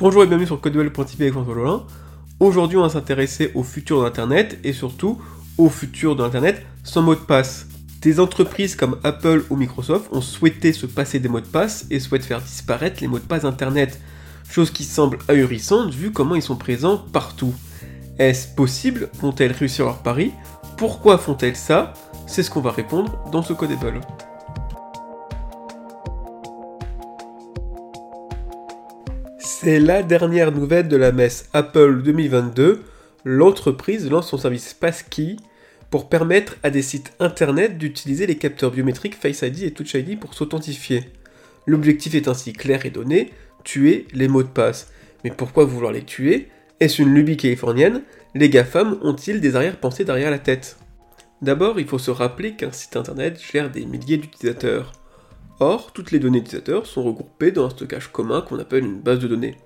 Bonjour et bienvenue sur CodeWell.tv avec François Jolin. Aujourd'hui, on va s'intéresser au futur d'Internet et surtout au futur de l'Internet sans mot de passe. Des entreprises comme Apple ou Microsoft ont souhaité se passer des mots de passe et souhaitent faire disparaître les mots de passe Internet, chose qui semble ahurissante vu comment ils sont présents partout. Est-ce possible? Vont-elles réussir leur pari? Pourquoi font-elles ça? C'est ce qu'on va répondre dans ce Codable. C'est la dernière nouvelle de la messe Apple 2022. L'entreprise lance son service Passkey pour permettre à des sites internet d'utiliser les capteurs biométriques Face ID et Touch ID pour s'authentifier. L'objectif est ainsi clair et donné, tuer les mots de passe. Mais pourquoi vouloir les tuer? Est-ce une lubie californienne? Les GAFAM ont-ils des arrière-pensées derrière la tête? D'abord, il faut se rappeler qu'un site internet gère des milliers d'utilisateurs. Or, toutes les données utilisateurs sont regroupées dans un stockage commun qu'on appelle une base de données.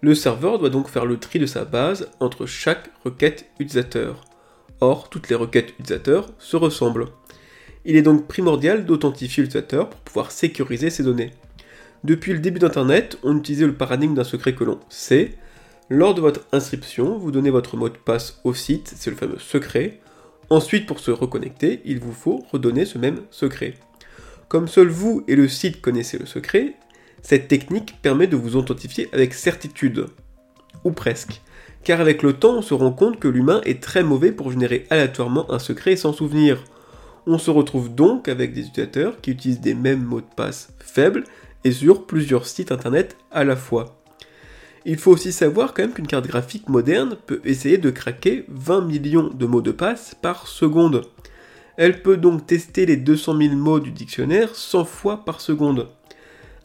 Le serveur doit donc faire le tri de sa base entre chaque requête utilisateur. Or, toutes les requêtes utilisateurs se ressemblent. Il est donc primordial d'authentifier l'utilisateur pour pouvoir sécuriser ces données. Depuis le début d'Internet, on utilisait le paradigme d'un secret que l'on sait. Lors de votre inscription, vous donnez votre mot de passe au site, c'est le fameux secret. Ensuite, pour se reconnecter, il vous faut redonner ce même secret. Comme seul vous et le site connaissez le secret, cette technique permet de vous authentifier avec certitude. Ou presque. Car avec le temps, on se rend compte que l'humain est très mauvais pour générer aléatoirement un secret sans souvenir. On se retrouve donc avec des utilisateurs qui utilisent des mêmes mots de passe faibles et sur plusieurs sites internet à la fois. Il faut aussi savoir quand même qu'une carte graphique moderne peut essayer de craquer 20 millions de mots de passe par seconde. Elle peut donc tester les 200 000 mots du dictionnaire 100 fois par seconde.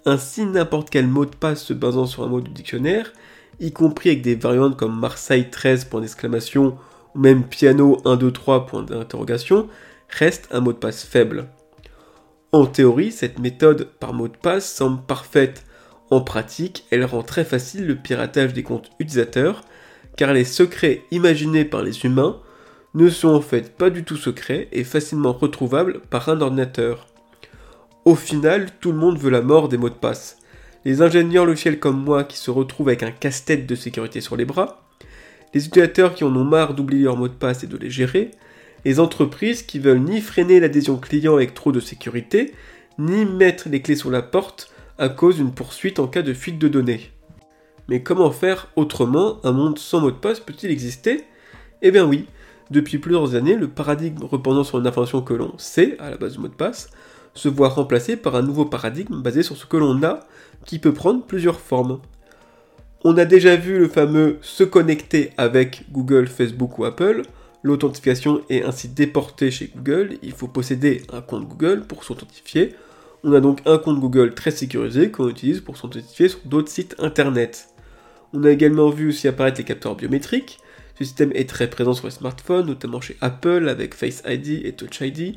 Ainsi, n'importe quel mot de passe se basant sur un mot du dictionnaire, y compris avec des variantes comme Marseille 13 point d'exclamation ou même piano 1 2 3 point d'interrogation, reste un mot de passe faible. En théorie, cette méthode par mot de passe semble parfaite. En pratique, elle rend très facile le piratage des comptes utilisateurs, car les secrets imaginés par les humains ne sont en fait pas du tout secrets et facilement retrouvables par un ordinateur. Au final, tout le monde veut la mort des mots de passe. Les ingénieurs logiciels comme moi qui se retrouvent avec un casse-tête de sécurité sur les bras, les utilisateurs qui en ont marre d'oublier leurs mots de passe et de les gérer, les entreprises qui veulent ni freiner l'adhésion client avec trop de sécurité, ni mettre les clés sur la porte à cause d'une poursuite en cas de fuite de données. Mais comment faire autrement Un monde sans mot de passe peut-il exister? Eh bien oui, depuis plusieurs années, le paradigme reposant sur une information que l'on sait, à la base du mot de passe, se voit remplacé par un nouveau paradigme basé sur ce que l'on a, qui peut prendre plusieurs formes. On a déjà vu le fameux se connecter avec Google, Facebook ou Apple. L'authentification est ainsi déportée chez Google. Il faut posséder un compte Google pour s'authentifier. On a donc un compte Google très sécurisé qu'on utilise pour s'authentifier sur d'autres sites internet. On a également vu aussi apparaître les capteurs biométriques. Ce système est très présent sur les smartphones, notamment chez Apple avec Face ID et Touch ID.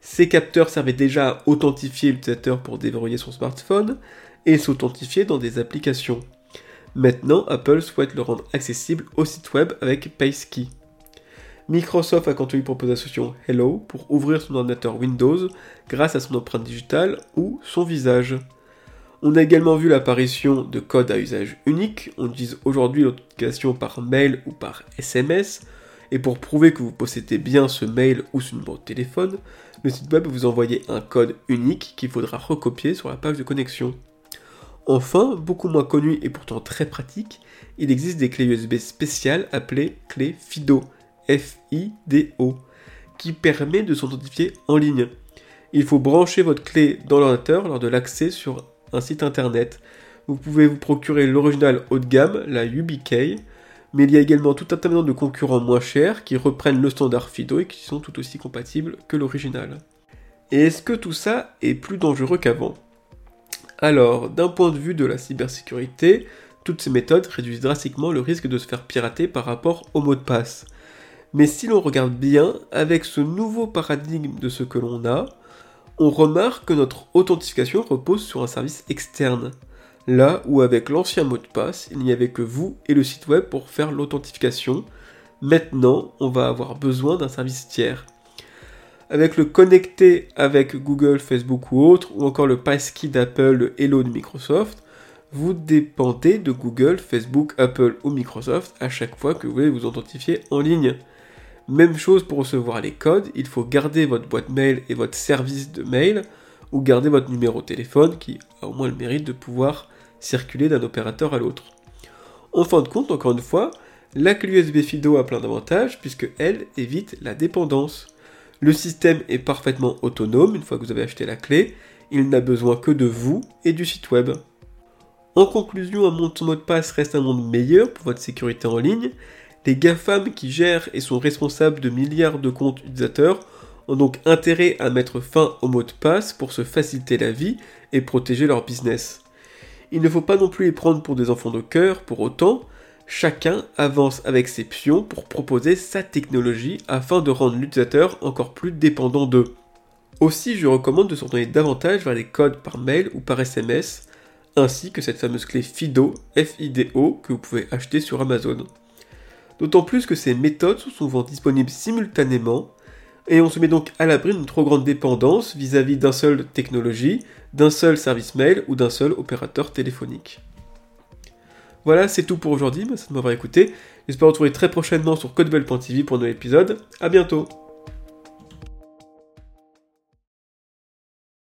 Ces capteurs servaient déjà à authentifier l'utilisateur pour déverrouiller son smartphone et s'authentifier dans des applications. Maintenant, Apple souhaite le rendre accessible au site web avec PaceKey. Microsoft a quant à lui proposé la solution Hello pour ouvrir son ordinateur Windows grâce à son empreinte digitale ou son visage. On a également vu l'apparition de codes à usage unique. On utilise aujourd'hui l'authentification par mail ou par SMS. Et pour prouver que vous possédez bien ce mail ou ce numéro de téléphone, le site web vous envoyer un code unique qu'il faudra recopier sur la page de connexion. Enfin, beaucoup moins connu et pourtant très pratique, il existe des clés USB spéciales appelées clés FIDO, F-I-D-O, qui permet de s'authentifier en ligne. Il faut brancher votre clé dans l'ordinateur lors de l'accès sur un site internet. Vous pouvez vous procurer l'original haut de gamme, la UBK, mais il y a également tout un tas de concurrents moins chers qui reprennent le standard FIDO et qui sont tout aussi compatibles que l'original. Et est-ce que tout ça est plus dangereux qu'avant? Alors, d'un point de vue de la cybersécurité, toutes ces méthodes réduisent drastiquement le risque de se faire pirater par rapport au mot de passe. Mais si l'on regarde bien, avec ce nouveau paradigme de ce que l'on a, on remarque que notre authentification repose sur un service externe. Là où avec l'ancien mot de passe, il n'y avait que vous et le site web pour faire l'authentification, maintenant on va avoir besoin d'un service tiers. Avec le connecté avec Google, Facebook ou autre, ou encore le passkey d'Apple, le Hello de Microsoft, vous dépendez de Google, Facebook, Apple ou Microsoft à chaque fois que vous voulez vous authentifier en ligne. Même chose pour recevoir les codes, il faut garder votre boîte mail et votre service de mail, ou garder votre numéro de téléphone qui a au moins le mérite de pouvoir circuler d'un opérateur à l'autre. En fin de compte, encore une fois, la clé USB FIDO a plein d'avantages puisque elle évite la dépendance. Le système est parfaitement autonome une fois que vous avez acheté la clé, il n'a besoin que de vous et du site web. En conclusion, un monde sans mot de passe reste un monde meilleur pour votre sécurité en ligne. Les GAFAM qui gèrent et sont responsables de milliards de comptes utilisateurs ont donc intérêt à mettre fin au mot de passe pour se faciliter la vie et protéger leur business. Il ne faut pas non plus les prendre pour des enfants de cœur, pour autant, chacun avance avec ses pions pour proposer sa technologie afin de rendre l'utilisateur encore plus dépendant d'eux. Aussi, je recommande de se tourner davantage vers les codes par mail ou par SMS, ainsi que cette fameuse clé FIDO, F-I-D-O, que vous pouvez acheter sur Amazon. D'autant plus que ces méthodes sont souvent disponibles simultanément, et on se met donc à l'abri d'une trop grande dépendance vis-à-vis d'un seul technologie, d'un seul service mail ou d'un seul opérateur téléphonique. Voilà, c'est tout pour aujourd'hui, merci de m'avoir écouté. J'espère vous retrouver très prochainement sur codebell.tv pour un nouvel épisode. A bientôt